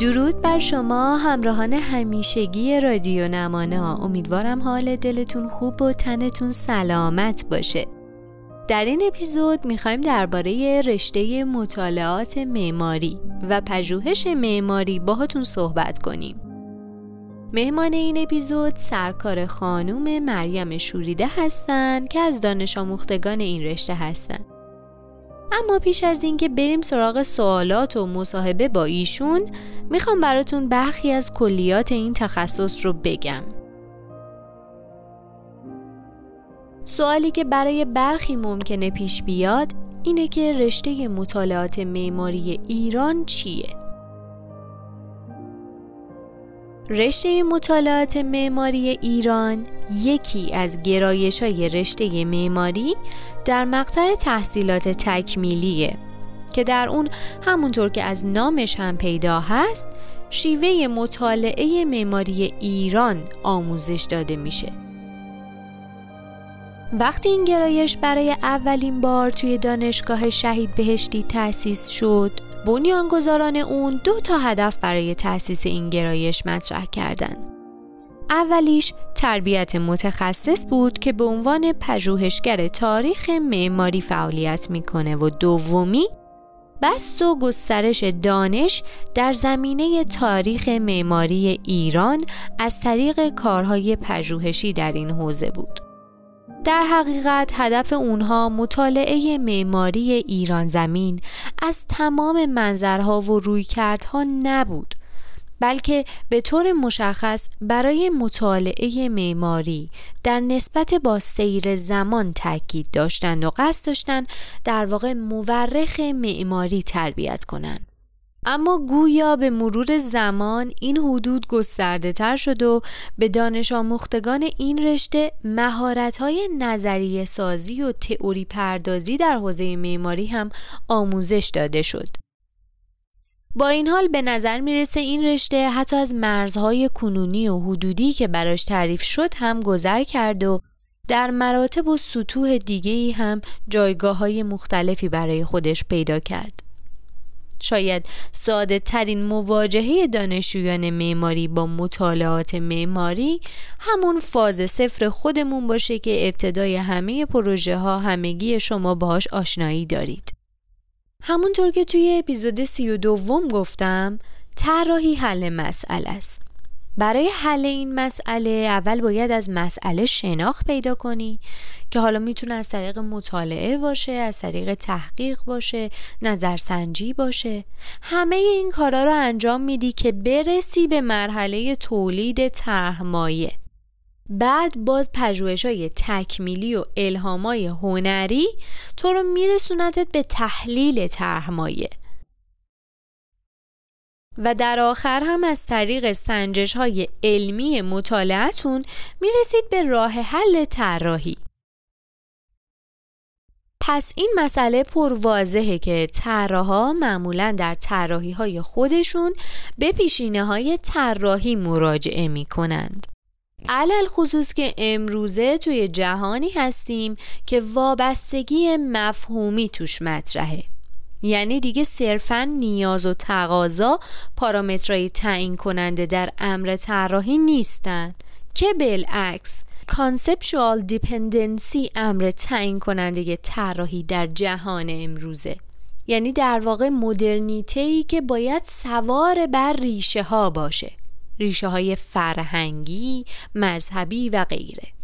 درود بر شما همراهان همیشگی رادیو نمانا. امیدوارم حال دلتون خوب و تنتون سلامت باشه. در این اپیزود می‌خوایم درباره رشته مطالعات معماری و پژوهش معماری باهاتون صحبت کنیم. مهمان این اپیزود سرکار خانوم مریم شوریده هستند که از دانش آموختگان این رشته هستند اما پیش از اینکه بریم سراغ سوالات و مصاحبه با ایشون می‌خوام براتون برخی از کلیات این تخصص رو بگم سوالی که برای برخی ممکنه پیش بیاد اینه که رشته مطالعات معماری ایران چیه؟ رشته مطالعات معماری ایران یکی از گرایش های رشته معماری در مقطع تحصیلات تکمیلیه که در اون همونطور که از نامش هم پیدا هست شیوه مطالعه معماری ایران آموزش داده میشه. وقتی این گرایش برای اولین بار توی دانشگاه شهید بهشتی تأسیس شد بنیانگذاران اون دو تا هدف برای تأسیس این گرایش مطرح کردند. اولیش تربیت متخصص بود که به عنوان پژوهشگر تاریخ معماری فعالیت می‌کنه و دومی بست و گسترش دانش در زمینه تاریخ معماری ایران از طریق کارهای پژوهشی در این حوزه بود. در حقیقت هدف اونها مطالعه معماری ایران زمین از تمام منظرها و رویکردها نبود بلکه به طور مشخص برای مطالعه معماری در نسبت با سیر زمان تاکید داشتند و قصد داشتند در واقع مورخ معماری تربیت کنند. اما گویا به مرور زمان این حدود گسترده تر شد و به دانش آموختگان این رشته مهارت های نظریه سازی و تئوری پردازی در حوزه معماری هم آموزش داده شد. با این حال به نظر می‌رسه این رشته حتی از مرزهای کنونی و حدودی که براش تعریف شد هم گذر کرد و در مراتب و سطوح دیگه هم جایگاه های مختلفی برای خودش پیدا کرد. شاید ساده ترین مواجهه دانشجویان معماری با مطالعات معماری همون فاز صفر خودمون باشه که ابتدای همه پروژه ها همگی شما باهاش آشنایی دارید. همونطور که توی اپیزود سی و دوم گفتم طراحی حل مسئله است. برای حل این مسئله اول باید از مسئله شناخت پیدا کنی که حالا می‌تونه از طریق مطالعه باشه از طریق تحقیق باشه نظرسنجی باشه. همه این کارا رو انجام میدی که برسی به مرحله تولید طرحمایه. بعد باز پژوهش های تکمیلی و الهامای هنری تو رو میرسونتت به تحلیل طرحمایه. و در آخر هم از طریق سنجش های علمی مطالعتون می‌رسید به راه حل طراحی پس این مسئله پر واضحه که طراحا معمولا در طراحی های خودشون به پیشینه های طراحی مراجعه می کنند. علل خصوص که امروزه توی جهانی هستیم که وابستگی مفهومی توش مطرحه یعنی دیگه صرفا نیاز و تقاضا پارامترهای تعیین کننده در امر طراحی نیستن. که بالعکس conceptual dependency امر تعیین کننده طراحی در جهان امروزه. یعنی در واقع مدرنیته ای که باید سوار بر ریشه ها باشه. ریشه های فرهنگی، مذهبی و غیره.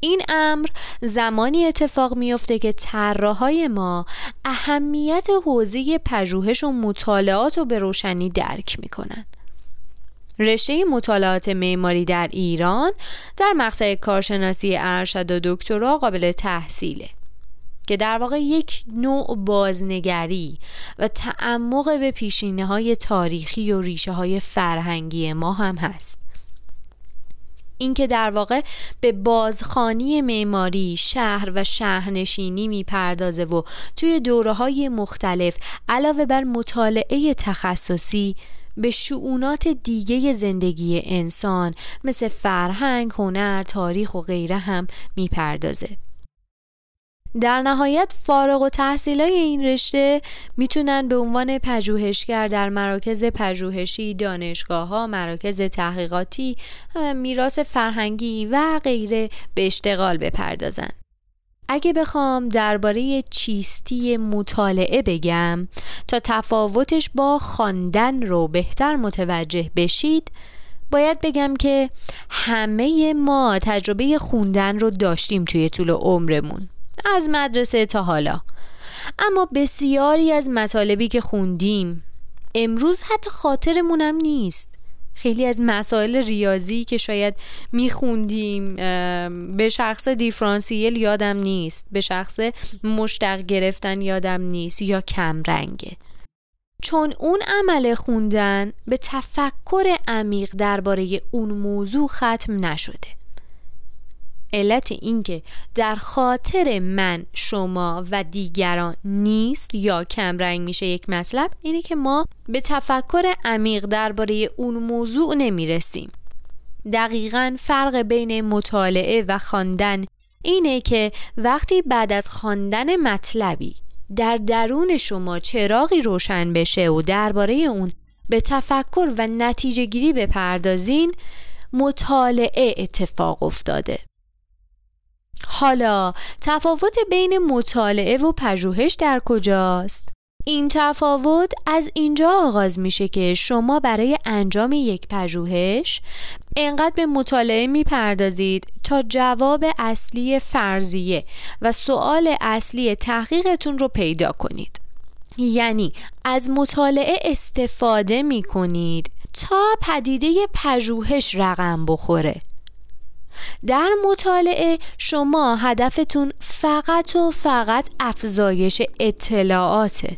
این امر زمانی اتفاق میفته که طراحهای ما اهمیت حوزه پژوهش و مطالعات رو به روشنی درک می‌کنن. رشته مطالعات معماری در ایران در مقطع کارشناسی ارشد و دکترا قابل تحصیله که در واقع یک نوع بازنگری و تعمق به پیشینه های تاریخی و ریشه های فرهنگی ما هم هست. اینکه در واقع به بازخانی معماری شهر و شهرنشینی می‌پردازه و توی دوره های مختلف علاوه بر مطالعه تخصصی به شعونات دیگه زندگی انسان مثل فرهنگ، هنر، تاریخ و غیره هم می‌پردازه. در نهایت فارغ و تحصیلای این رشته می‌تونن به عنوان پژوهشگر در مراکز پژوهشی، دانشگاه ها، مراکز تحقیقاتی، میراث فرهنگی و غیره به اشتغال بپردازن. اگه بخوام درباره چیستی مطالعه بگم تا تفاوتش با خواندن رو بهتر متوجه بشید باید بگم که همه ما تجربه خوندن رو داشتیم توی طول عمرمون از مدرسه تا حالا. اما بسیاری از مطالبی که خوندیم امروز حتی خاطرمونم نیست. خیلی از مسائل ریاضی که شاید میخوندیم به شخص دیفرانسیل یادم نیست. به شخص مشتق گرفتن یادم نیست یا کمرنگه چون اون عمل خوندن به تفکر عمیق درباره اون موضوع ختم نشده. علت اینکه در خاطر من شما و دیگران نیست یا کمرنگ میشه یک مطلب اینه که ما به تفکر عمیق درباره اون موضوع نمی‌رسیم. دقیقا فرق بین مطالعه و خواندن اینه که وقتی بعد از خواندن مطلبی در درون شما چراغی روشن بشه و درباره اون به تفکر و نتیجه گیری بپردازین مطالعه اتفاق افتاده. حالا تفاوت بین مطالعه و پژوهش در کجاست؟ این تفاوت از اینجا آغاز میشه که شما برای انجام یک پژوهش انقدر به مطالعه می‌پردازید تا جواب اصلی فرضیه و سوال اصلی تحقیقتون رو پیدا کنید یعنی از مطالعه استفاده می‌کنید تا پدیده پژوهش رقم بخوره در مطالعه شما هدفتون فقط و فقط افزایش اطلاعاته.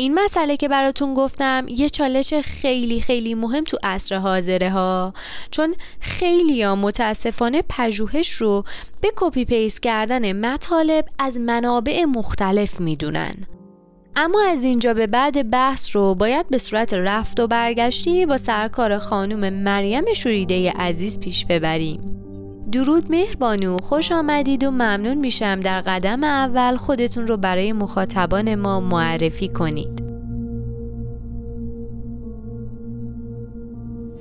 این مسئله که براتون گفتم یه چالش خیلی خیلی مهم تو عصر حاضره ها چون خیلی ها متاسفانه پژوهش رو به کپی پیست کردن مطالب از منابع مختلف می‌دونن. اما از اینجا به بعد بحث رو باید به صورت رفت و برگشتی با سرکار خانم مریم شوریده عزیز پیش ببریم. درود مهربانو خوش آمدید و ممنون میشم در قدم اول خودتون رو برای مخاطبان ما معرفی کنید.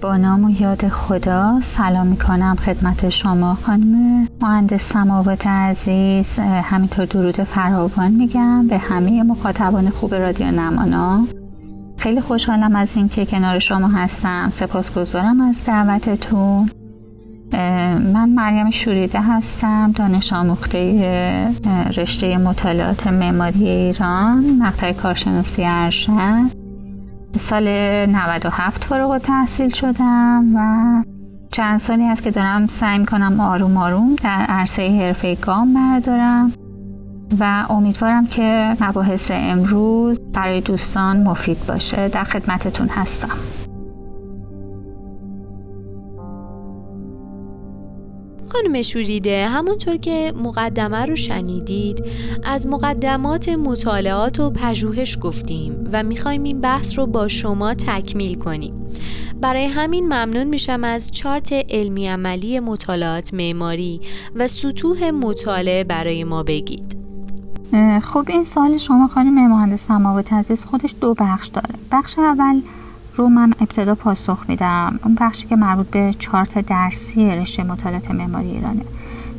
با نام و یاد خدا سلام می‌کنم خدمت شما خانم مهندس سماوات عزیز. همینطور درود فراوان میگم به همه مخاطبان خوب رادیو نمانا. خیلی خوشحالم از اینکه کنار شما هستم. سپاسگزارم از دعوتتون. من مریم شوریده هستم دانش آموخته رشته مطالعات معماری ایران مقطع کارشناسی ارشد. سال 97 فارغ تحصیل شدم و چند سالی هست که دارم سعی کنم آروم آروم در عرصه حرفه گام بردارم و امیدوارم که مباحث امروز برای دوستان مفید باشه. در خدمتتون هستم. خانم شوریده همونطور که مقدمه رو شنیدید از مقدمات مطالعات و پژوهش گفتیم و می‌خوایم این بحث رو با شما تکمیل کنیم. برای همین ممنون میشم از چارت علمی عملی مطالعات معماری و سطوح مطالعه برای ما بگید. خب این سال شما خانم مهندس سماوات عزیز خودش دو بخش داره. بخش اول رو من ابتدا پاسخ میدم. اون بخشی که مربوط به چارت درسی رشته مطالعات معماری ایرانه.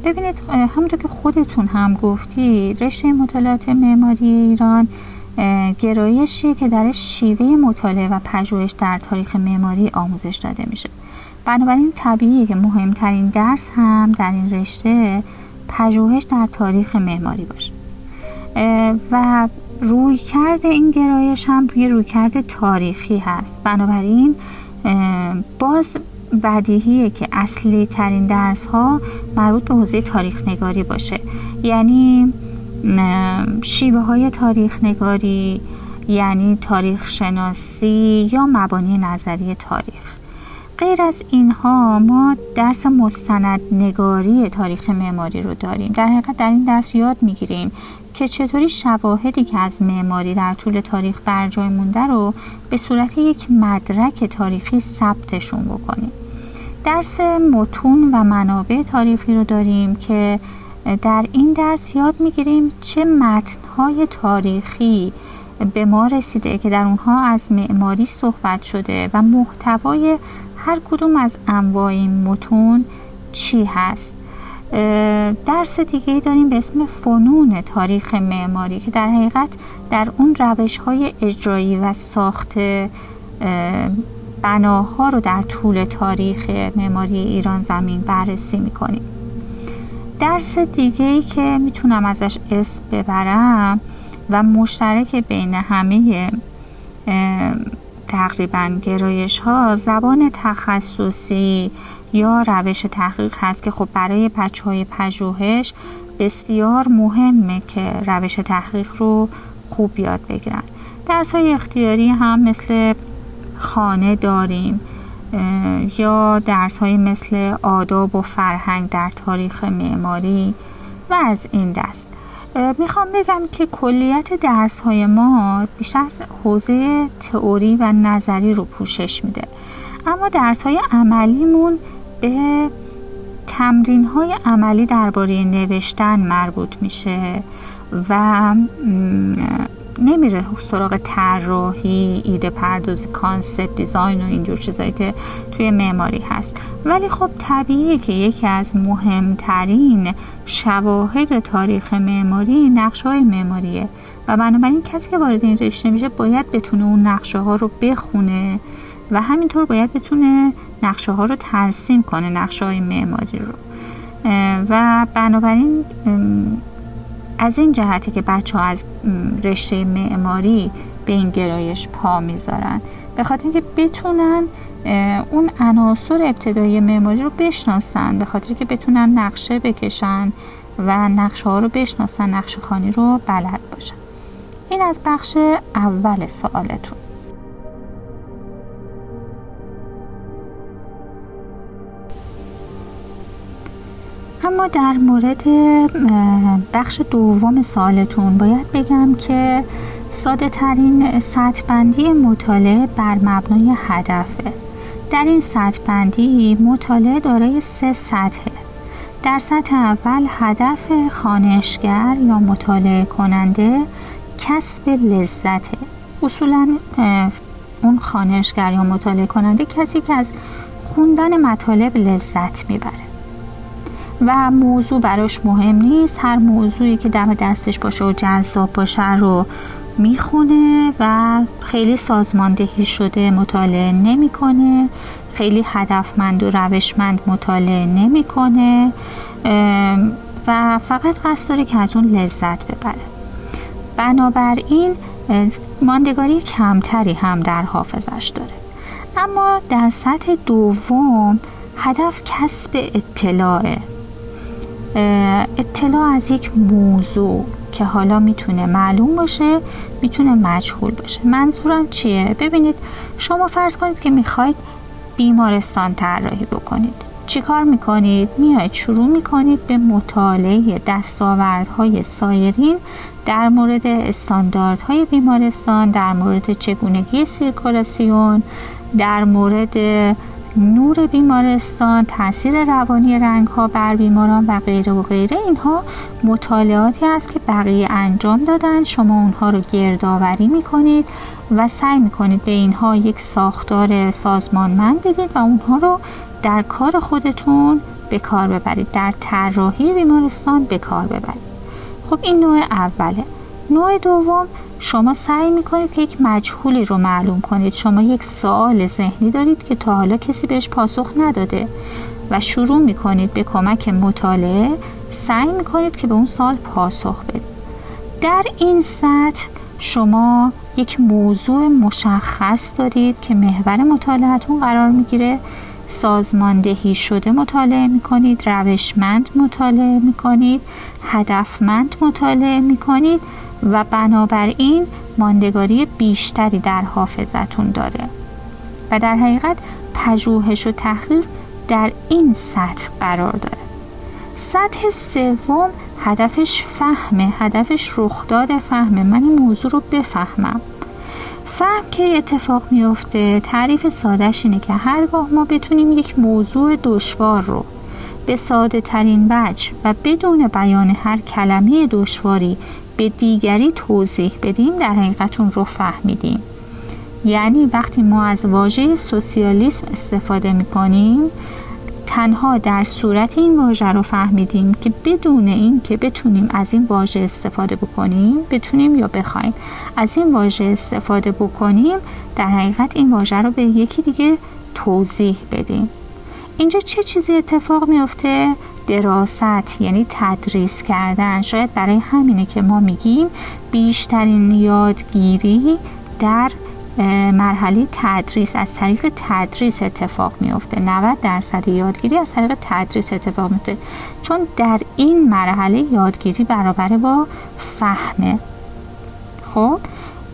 ببینید همونطور که خودتون هم گفتید رشته مطالعات معماری ایران گرایشی که در شیوه مطالعه و پژوهش در تاریخ معماری آموزش داده میشه. بنابراین طبیعیه که مهمترین درس هم در این رشته پژوهش در تاریخ معماری باشه. و روی کرده این گرایش هم روی روی کرده تاریخی هست. بنابراین باز بدیهیه که اصلی ترین درس ها مربوط به حوزه تاریخ نگاری باشه. یعنی شیوه های تاریخ نگاری یعنی تاریخ شناسی یا مبانی نظری تاریخ. غیر از اینها ما درس مستند نگاری تاریخ معماری رو داریم. در حقیقت در این درس یاد می‌گیریم که چطوری شواهدی که از معماری در طول تاریخ بر جای مونده رو به صورت یک مدرک تاریخی ثبتشون بکنیم. درس متون و منابع تاریخی رو داریم که در این درس یاد می‌گیریم چه متنهای تاریخی به ما رسیده که در اونها از معماری صحبت شده و محتوای هر کدوم از انواع این متون چی هست؟ درس دیگه داریم به اسم فنون تاریخ معماری که در حقیقت در اون روش های اجرایی و ساخت بناها رو در طول تاریخ معماری ایران زمین بررسی می‌کنیم. درس دیگه ای که می‌تونم ازش اسم ببرم و مشترک بین همه تقریبا گرایش ها زبان تخصصی یا روش تحقیق هست که خب برای بچه های پژوهش بسیار مهمه که روش تحقیق رو خوب یاد بگیرن. درس های اختیاری هم مثل خانه داریم یا درس های مثل آداب و فرهنگ در تاریخ معماری و از این دست. می‌خوام بگم که کلیت درس های ما بیشتر حوزه تئوری و نظری رو پوشش میده. اما درس های عملیمون به تمرین های عملی درباره نوشتن مربوط میشه و نمیره سراغ طراحی ایده پردازی concept design و اینجور چیزایی که توی معماری هست. ولی خب طبیعیه که یکی از مهمترین شواهد تاریخ معماری نقشه های معماریه. و بنابراین کسی که وارد این رشته میشه باید بتونه اون نقشه ها رو بخونه و همینطور باید بتونه نقشه ها رو ترسیم کنه نقشه های معماری رو. و بنابراین از این جهتی که بچه ها از رشته معماری به این گرایش پا می‌ذارن. به خاطر اینکه بتونن اون عناصر ابتدایی معماری رو بشناسن به خاطر که بتونن نقشه بکشن و نقشه ها رو بشناسن نقشه خانی رو بلد باشن. این از بخش اول سوالتون. اما در مورد بخش دوم سالتون باید بگم که ساده ترین سطح بندی مطالعه بر مبنای هدفه. در این سطح بندی مطالعه دارای سه سطحه. در سطح اول هدف خانشگر یا مطالعه کننده کسب لذته. اصولا اون خانشگر یا مطالعه کننده کسی که از خوندن مطالب لذت می‌بره. و موضوع براش مهم نیست. هر موضوعی که دم دستش باشه و جذاب باشه رو می‌خونه و خیلی سازماندهی شده مطالعه نمی‌کنه. خیلی هدفمند و روشمند مطالعه نمی‌کنه. و فقط قصد داره که از اون لذت ببره. بنابراین ماندگاری کمتری هم در حافظش داره. اما در سطح دوم هدف کسب اطلاعه. اطلاع از یک موضوع که حالا می‌تونه معلوم باشه می‌تونه مجهول باشه. منظورم چیه؟ ببینید شما فرض کنید که می‌خواید بیمارستان طراحی بکنید. چیکار می‌کنید؟ میاید شروع می‌کنید به مطالعه دستاوردهای سایرین در مورد استانداردهای بیمارستان در مورد چگونگی سیرکولاسیون در مورد نور بیمارستان تاثیر روانی رنگ ها بر بیماران و غیره و غیره اینها مطالعاتی است که بقیه انجام دادن. شما اونها رو گردآوری می‌کنید و سعی می‌کنید به اینها یک ساختار سازمانمند بدید و اونها رو در کار خودتون به کار ببرید. در طراحی بیمارستان به کار ببرید. خب این نوع اوله. نوع دوم شما سعی می‌کنید که یک مجهولی رو معلوم کنید. شما یک سوال ذهنی دارید که تا حالا کسی بهش پاسخ نداده و شروع می‌کنید به کمک مطالعه سعی می‌کنید که به اون سال پاسخ بدید. در این سطح شما یک موضوع مشخص دارید که محور مطالعتون قرار می‌گیره. سازماندهی شده مطالعه می‌کنید روشمند مطالعه می‌کنید هدفمند مطالعه می‌کنید. و بنابراین ماندگاری بیشتری در حافظتون داره. و در حقیقت پژوهش و تحقیق در این سطح قرار داره. سطح سوم هدفش فهمه هدفش رخداد فهمه. من این موضوع رو بفهمم. فهم که اتفاق میفته تعریف سادهش اینه که هرگاه ما بتونیم یک موضوع دشوار رو به ساده ترین وجه و بدون بیان هر کلمه دشواری به دیگری توضیح بدیم در حقیقت اون رو فهمیدیم. یعنی وقتی ما از واژه سوسیالیسم استفاده می‌کنیم تنها در صورت این واژه رو فهمیدیم که بدون این که بتونیم از این واژه استفاده بکنیم بتونیم یا بخوایم از این واژه استفاده بکنیم در حقیقت این واژه رو به یکی دیگه توضیح بدیم. اینجا چه چیزی اتفاق میفته دراست یعنی تدریس کردن. شاید برای همینه که ما میگیم بیشترین یادگیری در مرحله تدریس. از طریق تدریس اتفاق میفته 90 درصد یادگیری از طریق تدریس اتفاق میفته چون در این مرحله یادگیری برابر با فهمه. خب؟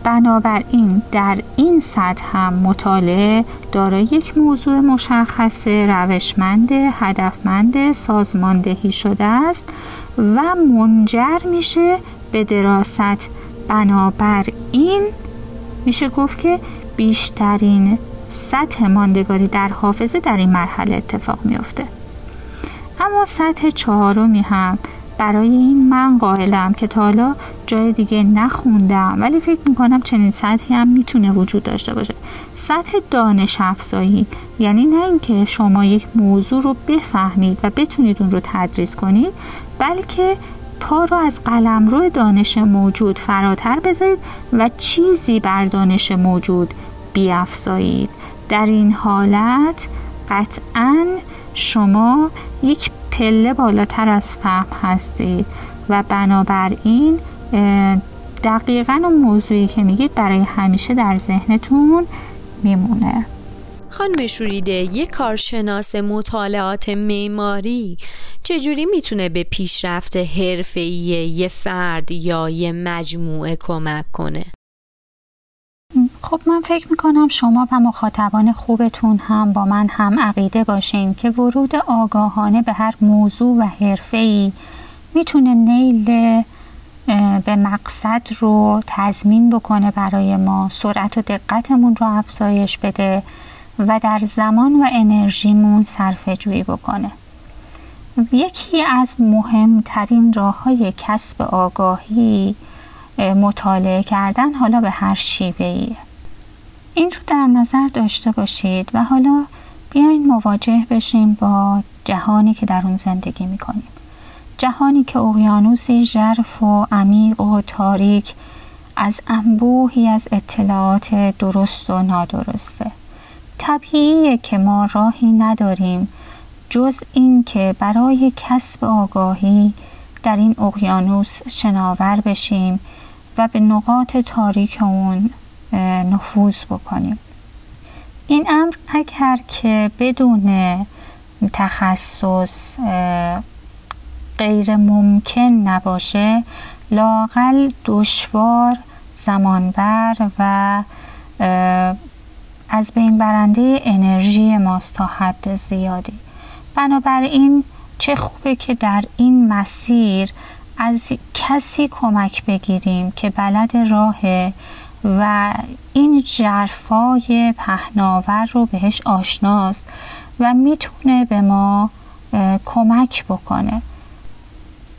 بنابراین در این سطح هم مطالعه دارای یک موضوع مشخص روشمند هدفمند سازماندهی شده است و منجر میشه به دراست. بنابراین میشه گفت که بیشترین سطح ماندگاری در حافظه در این مرحله اتفاق میافته. اما سطح چهارمی هم برای این من قائلم که تا حالا جای دیگه نخوندم. ولی فکر می‌کنم چنین سطحی هم می‌تونه وجود داشته باشه. سطح دانش افزایی. یعنی نه اینکه شما یک موضوع رو بفهمید و بتونید اون رو تدریس کنید بلکه پا رو از قلمرو دانش موجود فراتر بذارید و چیزی بر دانش موجود بیافزایید. در این حالت قطعا شما یک پله بالاتر از فهم هستید و بنابراین دقیقا اون موضوعی که میگید برای همیشه در ذهنتون میمونه خانم شوریده یک کارشناس مطالعات معماری چجوری می‌تونه به پیشرفت حرفه‌ای یه فرد یا یه مجموعه کمک کنه؟ خب من فکر می‌کنم شما و مخاطبان خوبتون هم با من هم عقیده باشین که ورود آگاهانه به هر موضوع و حرفه‌ای می‌تونه نیل به مقصد رو تضمین بکنه برای ما سرعت و دقتمون رو افزایش بده و در زمان و انرژیمون صرفه جویی بکنه. یکی از مهمترین راه های کسب آگاهی مطالعه کردن حالا به هر شیوه ایه این رو در نظر داشته باشید و حالا بیاین مواجه بشیم با جهانی که در اون زندگی می‌کنیم. جهانی که اقیانوسی ژرف و عمیق و تاریک از انبوهی از اطلاعات درست و نادرسته. طبیعیه که ما راهی نداریم جز این که برای کسب آگاهی در این اقیانوس شناور بشیم و به نقاط تاریک اون نفوذ بکنیم. این امر اگر که بدون تخصص غیر ممکن نباشه لاقل دشوار زمانبر و از بین برنده انرژی ماست تا حد زیادی. بنابراین چه خوبه که در این مسیر از کسی کمک بگیریم که بلد راه و این جرفای پهناور رو بهش آشناست و می‌تونه به ما کمک بکنه.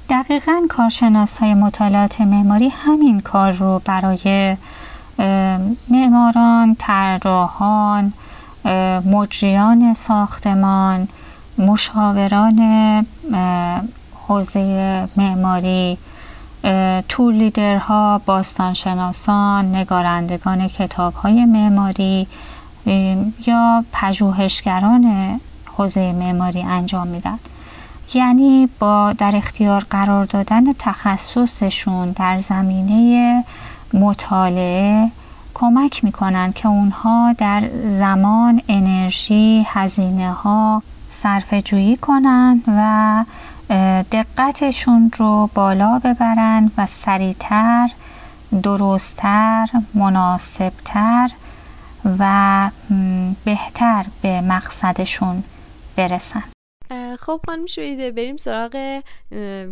دقیقا کارشناس های مطالعات معماری همین کار رو برای معماران، طراحان، مجریان ساختمان مشاوران حوزه معماری تور لیدرها باستانشناسان نگارندگان کتاب های معماری یا پژوهشگران حوزه معماری انجام میدن. یعنی با در اختیار قرار دادن تخصصشون در زمینه مطالعه کمک می‌کنن که اونها در زمان انرژی هزینه ها صرف جویی کنن و دقتشون رو بالا ببرن و سریعتر درستتر مناسبتر و بهتر به مقصدشون برسن. خب خانم شویده بریم سراغ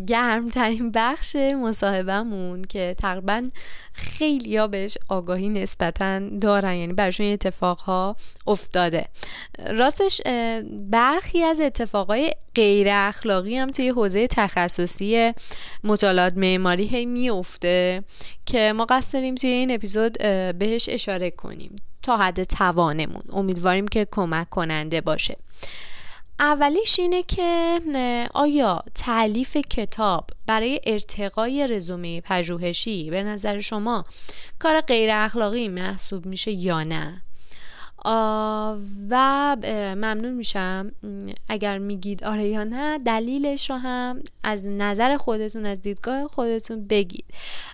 گرمترین بخش مصاحبهمون که تقریبا خیلی ها بهش آگاهی نسبتا دارن یعنی برشون اتفاقها افتاده. راستش برخی از اتفاقای غیر اخلاقی هم توی حوزه تخصصی مطالعات معماری هی میفته که ما قصد داریم توی این اپیزود بهش اشاره کنیم تا حد توانمون. امیدواریم که کمک کننده باشه. اولیش اینه که آیا تعلیف کتاب برای ارتقای رزومه پژوهشی به نظر شما کار غیر اخلاقی محسوب میشه یا نه؟ و ممنون میشم اگر میگید آره یا نه دلیلش رو هم از نظر خودتون از دیدگاه خودتون بگید.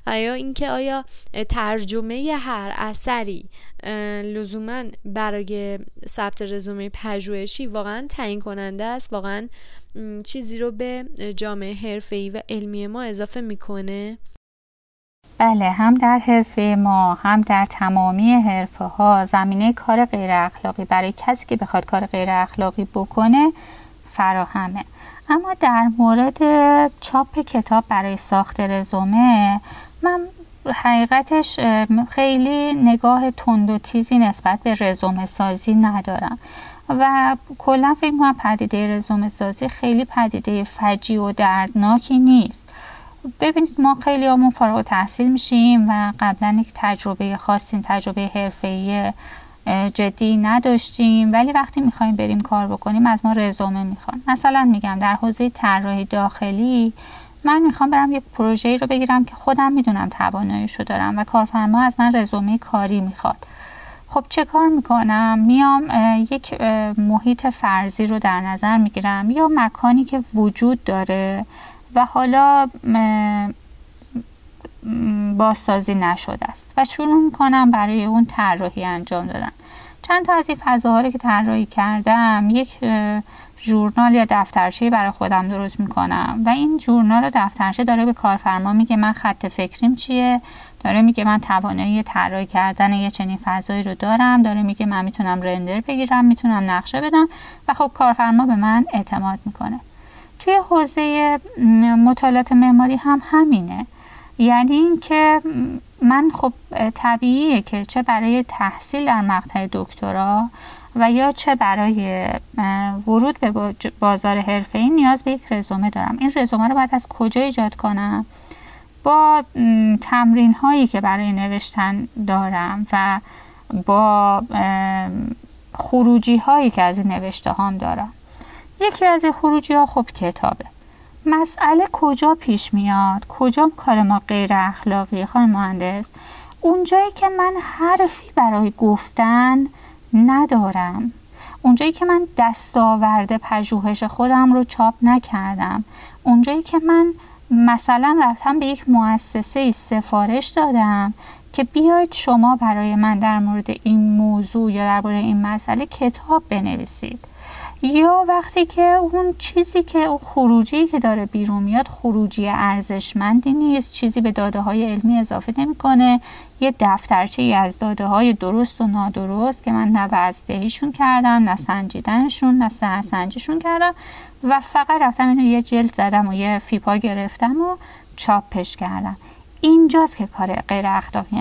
آیا اینکه آیا ترجمه هر اثری لزوما برای ثبت رزومه پژوهشی واقعا تعیین کننده است. واقعا چیزی رو به جامعه حرفه‌ای و علمی ما اضافه می‌کنه. بله هم در حرفه ما هم در تمامی حرفه ها زمینه کار غیر اخلاقی برای کسی که بخواد کار غیر اخلاقی بکنه فراهمه. اما در مورد چاپ کتاب برای ساخت رزومه من حقیقتش خیلی نگاه تند و تیزی نسبت به رزومه سازی ندارم. و کلا فکر کنم پدیده رزومه سازی خیلی پدیده فجی و دردناکی نیست. ببینید ما خیلی همون فارغ تحصیل میشیم و قبلا یک تجربه خاصی تجربه حرفه‌ای جدی نداشتیم. ولی وقتی می‌خوایم بریم کار بکنیم از ما رزومه می‌خوان. مثلا میگم در حوزه طراحی داخلی من می‌خوام برم یک پروژه رو بگیرم که خودم می‌دونم تواناییش رو دارم و کارفرما از من رزومه کاری می‌خواد. خب چه کار می‌کنم؟ میام یک محیط فرضی رو در نظر می‌گیرم یا مکانی که وجود داره و حالا بازسازی نشده است و شروع می‌کنم برای اون طراحی انجام دادن. چند تا از این فضاها رو که طراحی کردم یک ژورنال یا دفترچه برای خودم درست می‌کنم. و این ژورنال و دفترچه داره به کارفرما میگه من خط فکریم چیه. داره میگه من توانایی طراحی کردن یه چنین فضایی رو دارم. داره میگه من می‌تونم رندر بگیرم می‌تونم نقشه بدم. و خب کارفرما به من اعتماد می‌کنه. توی حوزه مطالعات معماری هم همینه. یعنی اینکه من خب طبیعیه که چه برای تحصیل در مقطع دکترا و یا چه برای ورود به بازار حرفه ای نیاز به یک رزومه دارم. این رزومه رو باید از کجا ایجاد کنم؟ با تمرین هایی که برای نوشتن دارم و با خروجی هایی که از این نوشته هام دارم. یکی از این خروجی ها خب کتابه. مسئله کجا پیش میاد؟ کجا کار ما غیر اخلاقی؟ خانم مهندس اونجایی که من حرفی برای گفتن ندارم. اونجایی که من دستاورد پژوهش خودم رو چاپ نکردم. اونجایی که من مثلا رفتم به یک مؤسسه سفارش دادم که بیاید شما برای من در مورد این موضوع یا درباره این مسئله کتاب بنویسید. یا وقتی که اون چیزی که اون خروجی که داره بیرون میاد خروجی ارزشمندی نیست چیزی به داده های علمی اضافه نمی‌کنه. یه دفترچه ای از داده های درست و نادرست که من نه وزدهیشون کردم نه سنجیدنشون نه سنجیشون کردم و فقط رفتم اینو یه جلد زدم و یه فیپا گرفتم و چاپش کردم. اینجاست که کار غیر اخلاقی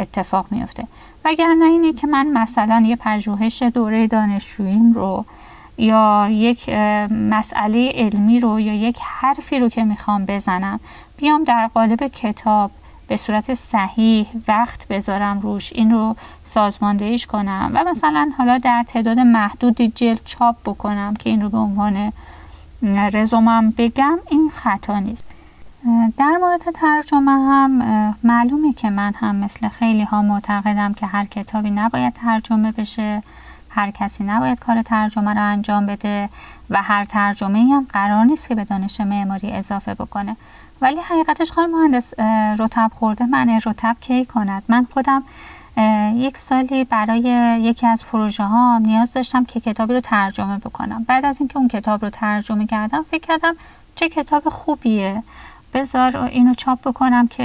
اتفاق میفته. وگرنه اینه که من مثلا یه پژوهش دوره دانشجوییم رو یا یک مسئله علمی رو یا یک حرفی رو که می‌خوام بزنم بیام در قالب کتاب به صورت صحیح وقت بذارم روش این رو سازماندهیش کنم. و مثلا حالا در تعداد محدودی جلد چاپ بکنم که این رو به عنوان رزومم بگم این خطا نیست. در مورد ترجمه هم معلومه که من هم مثل خیلی ها معتقدم که هر کتابی نباید ترجمه بشه هر کسی نباید کار ترجمه رو انجام بده و هر ترجمه هم قرار نیست که به دانش معماری اضافه بکنه. ولی حقیقتش خانم مهندس رتب خورده من رتب کی کند؟ من خودم یک سالی برای یکی از پروژه ها نیاز داشتم که کتابی رو ترجمه بکنم. بعد از اینکه اون کتاب رو ترجمه کردم فکر کردم چه کتاب خوبیه. بذار اینو چاپ بکنم که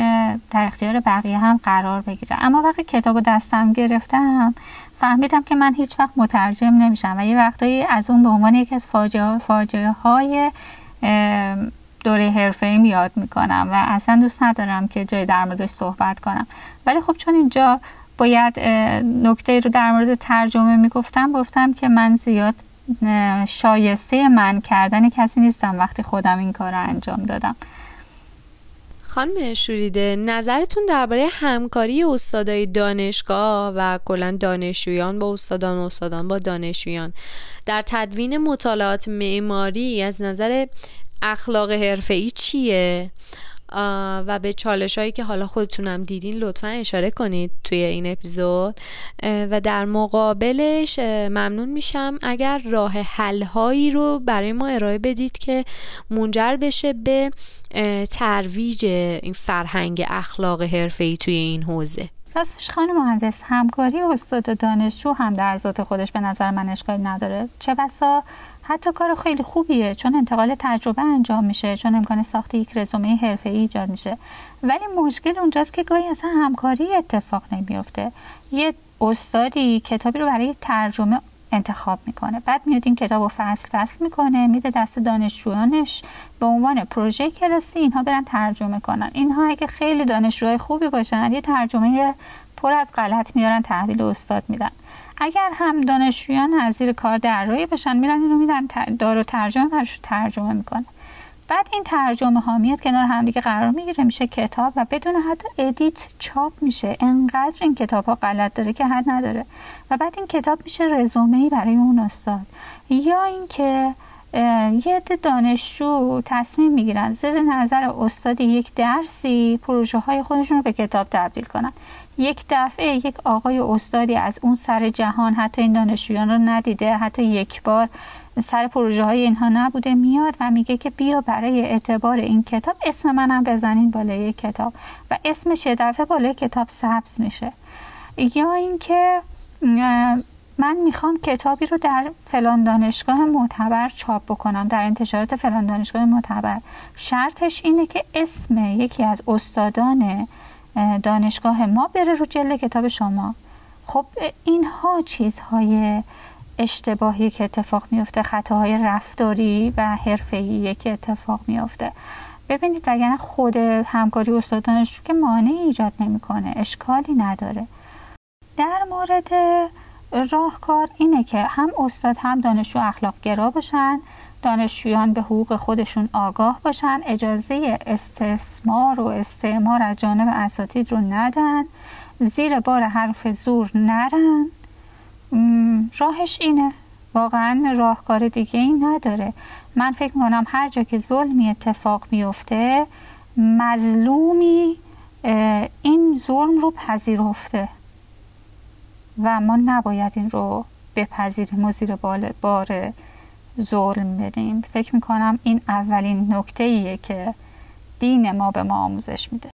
در اختیار بقیه هم قرار بگیره. اما وقتی کتاب دستم گرفتم فهمیدم که من هیچ وقت مترجم نمیشم و یه وقتایی از اون به عنوان یکی از فاجعه, فاجعه های دوره حرفه ای یاد می‌کنم و اصلا دوست ندارم که جای در موردش صحبت کنم. ولی خب چون اینجا باید نکته رو در مورد ترجمه می‌گفتم گفتم که من زیاد شایسته من کردن کسی نیستم وقتی خودم این کار رو انجام دادم. خانم شوریده نظرتون درباره همکاری استادای دانشگاه و کلا دانشجویان با استادان و استادان با دانشجویان در تدوین مطالعات معماری از نظر اخلاق حرفه‌ای چیه؟ و به چالش هایی که حالا خودتونم دیدین لطفا اشاره کنید توی این اپیزود. و در مقابلش ممنون میشم اگر راه حل هایی رو برای ما ارائه بدید که منجر بشه به ترویج این فرهنگ اخلاق حرفه‌ای توی این حوزه. راستش خانم مهندس همکاری استاد دانشجو هم در ذات خودش به نظر من اشکالی نداره. چه بسا حتی کار خیلی خوبیه چون انتقال تجربه انجام میشه چون امکان ساخت یک رزومه حرفه ای ایجاد میشه. ولی مشکل اونجاست که گاهی اصلا همکاری اتفاق نمیفته یه استادی کتابی رو برای ترجمه انتخاب می‌کنه. بعد میاد این کتاب رو فصل فصل می‌کنه میده دست دانشجویانش به عنوان پروژه کلاسی اینها برن ترجمه کنن. اینها اگه خیلی دانشجوهای خوبی باشن یه ترجمه پر از غلط میارن تحویل استاد میدن. اگر هم دانشجویان از زیر کار در بشن میرن اینو میدن دارو ترجمه برش ترجمه می‌کنه. بعد این ترجمه ها میاد کنار همدیگه قرار می‌گیره میشه کتاب و بدون حتی ادیت چاپ میشه. انقدر این کتاب ها غلط داره که حد نداره. و بعد این کتاب میشه رزومه ای برای اون استاد. یا اینکه یه عده دانشجو تصمیم می‌گیرن زیر نظر استاد یک درسی پروژه های خودشون رو به کتاب تبدیل کنن. یک دفعه یک آقای استادی از اون سر جهان حتی این دانشجویان رو ندیده حتی یک بار سر پروژه های اینها نبوده میاد و میگه که بیا برای اعتبار این کتاب اسم منم بزنین بالای کتاب. و اسمش یه دفعه بالای کتاب سبز میشه. یا اینکه من می‌خوام کتابی رو در فلان دانشگاه معتبر چاپ بکنم در انتشارات فلان دانشگاه معتبر. شرطش اینه که اسم یکی از استادان دانشگاه ما بره رو جلد کتاب شما. خب اینها چیزهای اشتباهی که اتفاق میفته خطاهای رفتاری و حرفه‌ای که اتفاق میفته ببینید وگرنه خود همکاری استادانش که مانعی ایجاد نمی‌کنه اشکالی نداره. در مورد راهکار اینه که هم استاد هم دانشجو اخلاق گرا باشن دانشجویان به حقوق خودشون آگاه باشن اجازه استثمار و استعمار از جانب اساتید رو ندن زیر بار حرف زور نرن. راهش اینه. واقعا راهکار دیگه این نداره. من فکر کنم هر جا که ظلمی اتفاق میفته مظلومی این ظلم رو پذیرفته. و ما نباید این رو بپذیریم و زیر بار ظلم بریم. فکر می‌کنم این اولین نکته ایه که دین ما به ما آموزش میده.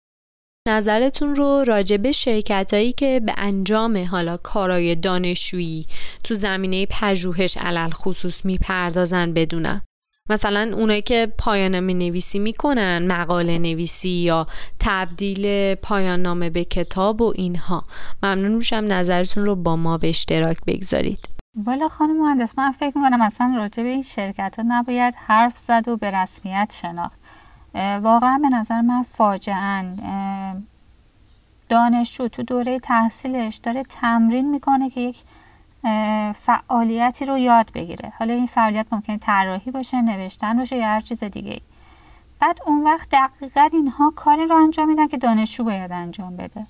نظرتون رو راجب شرکت هایی که به انجام حالا کارای دانشجویی تو زمینه پژوهش علل خصوص می‌پردازن بدونم. مثلا اونایی که پایان می نویسی می‌کنن مقاله نویسی یا تبدیل پایان نامه به کتاب و اینها. ممنون میشم نظرتون رو با ما به اشتراک بگذارید. والا خانم مهندس من فکر می‌کنم اصلا راجع به این شرکت ها نباید حرف زد و به رسمیت شناخت. واقعا به نظر من فاجعا. دانشجو تو دوره تحصیلش داره تمرین می‌کنه که یک فعالیتی رو یاد بگیره. حالا این فعالیت ممکنه طراحی باشه نوشتن باشه یا هر چیز دیگه بعد اون وقت دقیقا اینها کاری رو انجام میدن که دانشجو باید انجام بده.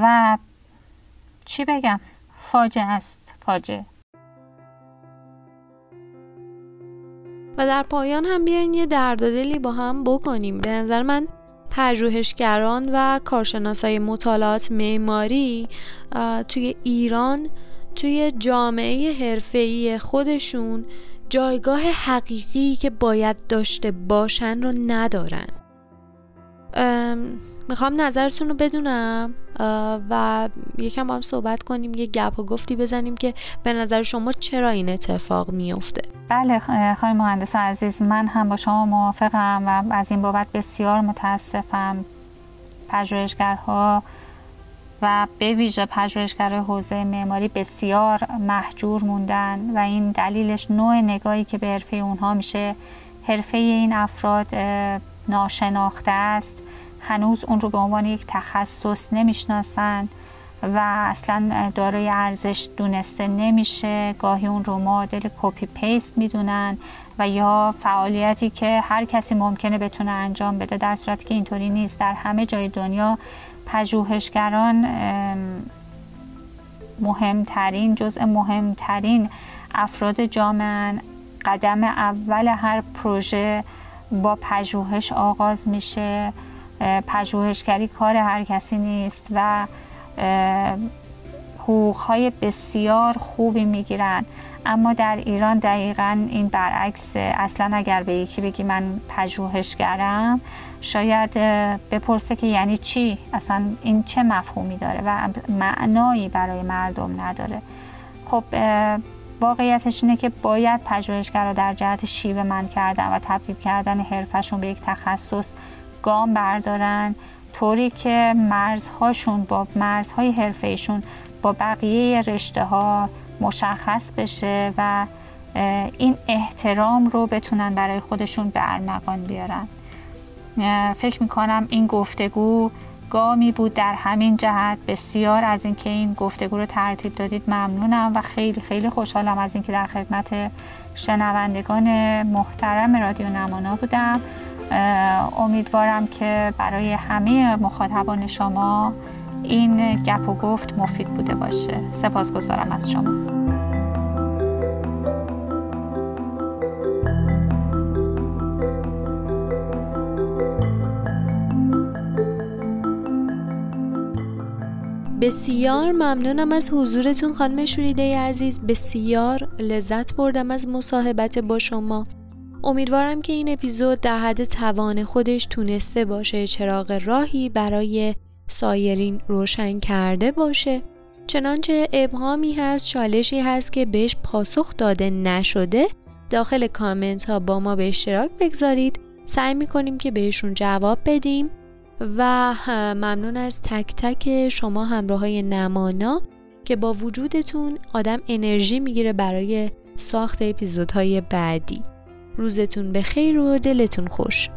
و چی بگم؟ فاجعه است. فاجعه. و در پایان هم بیاین یه دردادلی با هم بکنیم. به نظر من پژوهشگران و کارشناسای مطالعات معماری توی ایران توی جامعه حرفه‌ای خودشون جایگاه حقیقی که باید داشته باشن رو ندارن. می‌خوام نظرتون رو بدونم و یکم با هم صحبت کنیم یه گپ و گفتی بزنیم که به نظر شما چرا این اتفاق میفته؟ بله خانم مهندس عزیز من هم با شما موافقم و از این بابت بسیار متاسفم. پژوهشگرها و به ویژه پژوهشگر حوزه معماری بسیار محجور موندن و این دلیلش نوع نگاهی که به حرفه اونها میشه حرفه این افراد ناشناخته است. هنوز اون رو به عنوان یک تخصص نمی‌شناسن و اصلا دارای ارزش دونسته نمیشه. گاهی اون رو معادل کپی پیست می‌دونن و یا فعالیتی که هر کسی ممکنه بتونه انجام بده در صورتی که اینطوری نیست. در همه جای دنیا پژوهشگران مهمترین جزء مهمترین افراد جامعه قدم اول هر پروژه با پژوهش آغاز میشه. پژوهشگری کار هر کسی نیست و حقوقهای بسیار خوبی می‌گیرن. اما در ایران دقیقا این برعکس. اصلا اگر به یکی بگی من پژوهشگرم شاید بپرسه که یعنی چی؟ اصلا این چه مفهومی داره و معنایی برای مردم نداره. خب واقعیتش اینه که باید پژوهشگرا در جهت شیوه من کردن و تبدیل کردن حرفشون به یک تخصص گام بردارن طوری که مرزهاشون با مرزهای حرفهشون با بقیه رشته ها مشخص بشه و این احترام رو بتونن برای خودشون به ارمغان بیارن. فکر می‌کنم این گفتگو گامی بود در همین جهت. بسیار از اینکه این گفتگو رو ترتیب دادید ممنونم و خیلی خیلی خوشحالم از اینکه در خدمت شنوندگان محترم رادیو نمانا بودم. امیدوارم که برای همه مخاطبان شما این گپ و گفت مفید بوده باشه. سپاسگزارم از شما. بسیار ممنونم از حضورتون خانم شوریده عزیز. بسیار لذت بردم از مصاحبت با شما. امیدوارم که این اپیزود در حد توان خودش تونسته باشه چراغ راهی برای سایرین روشن کرده باشه. چنانچه ابهامی هست چالشی هست که بهش پاسخ داده نشده داخل کامنت ها با ما به اشتراک بگذارید. سعی می‌کنیم که بهشون جواب بدیم. و ممنون از تک تک شما همراه های نمانا که با وجودتون آدم انرژی می‌گیره برای ساخت اپیزودهای بعدی. روزتون بخیر و دلتون خوش.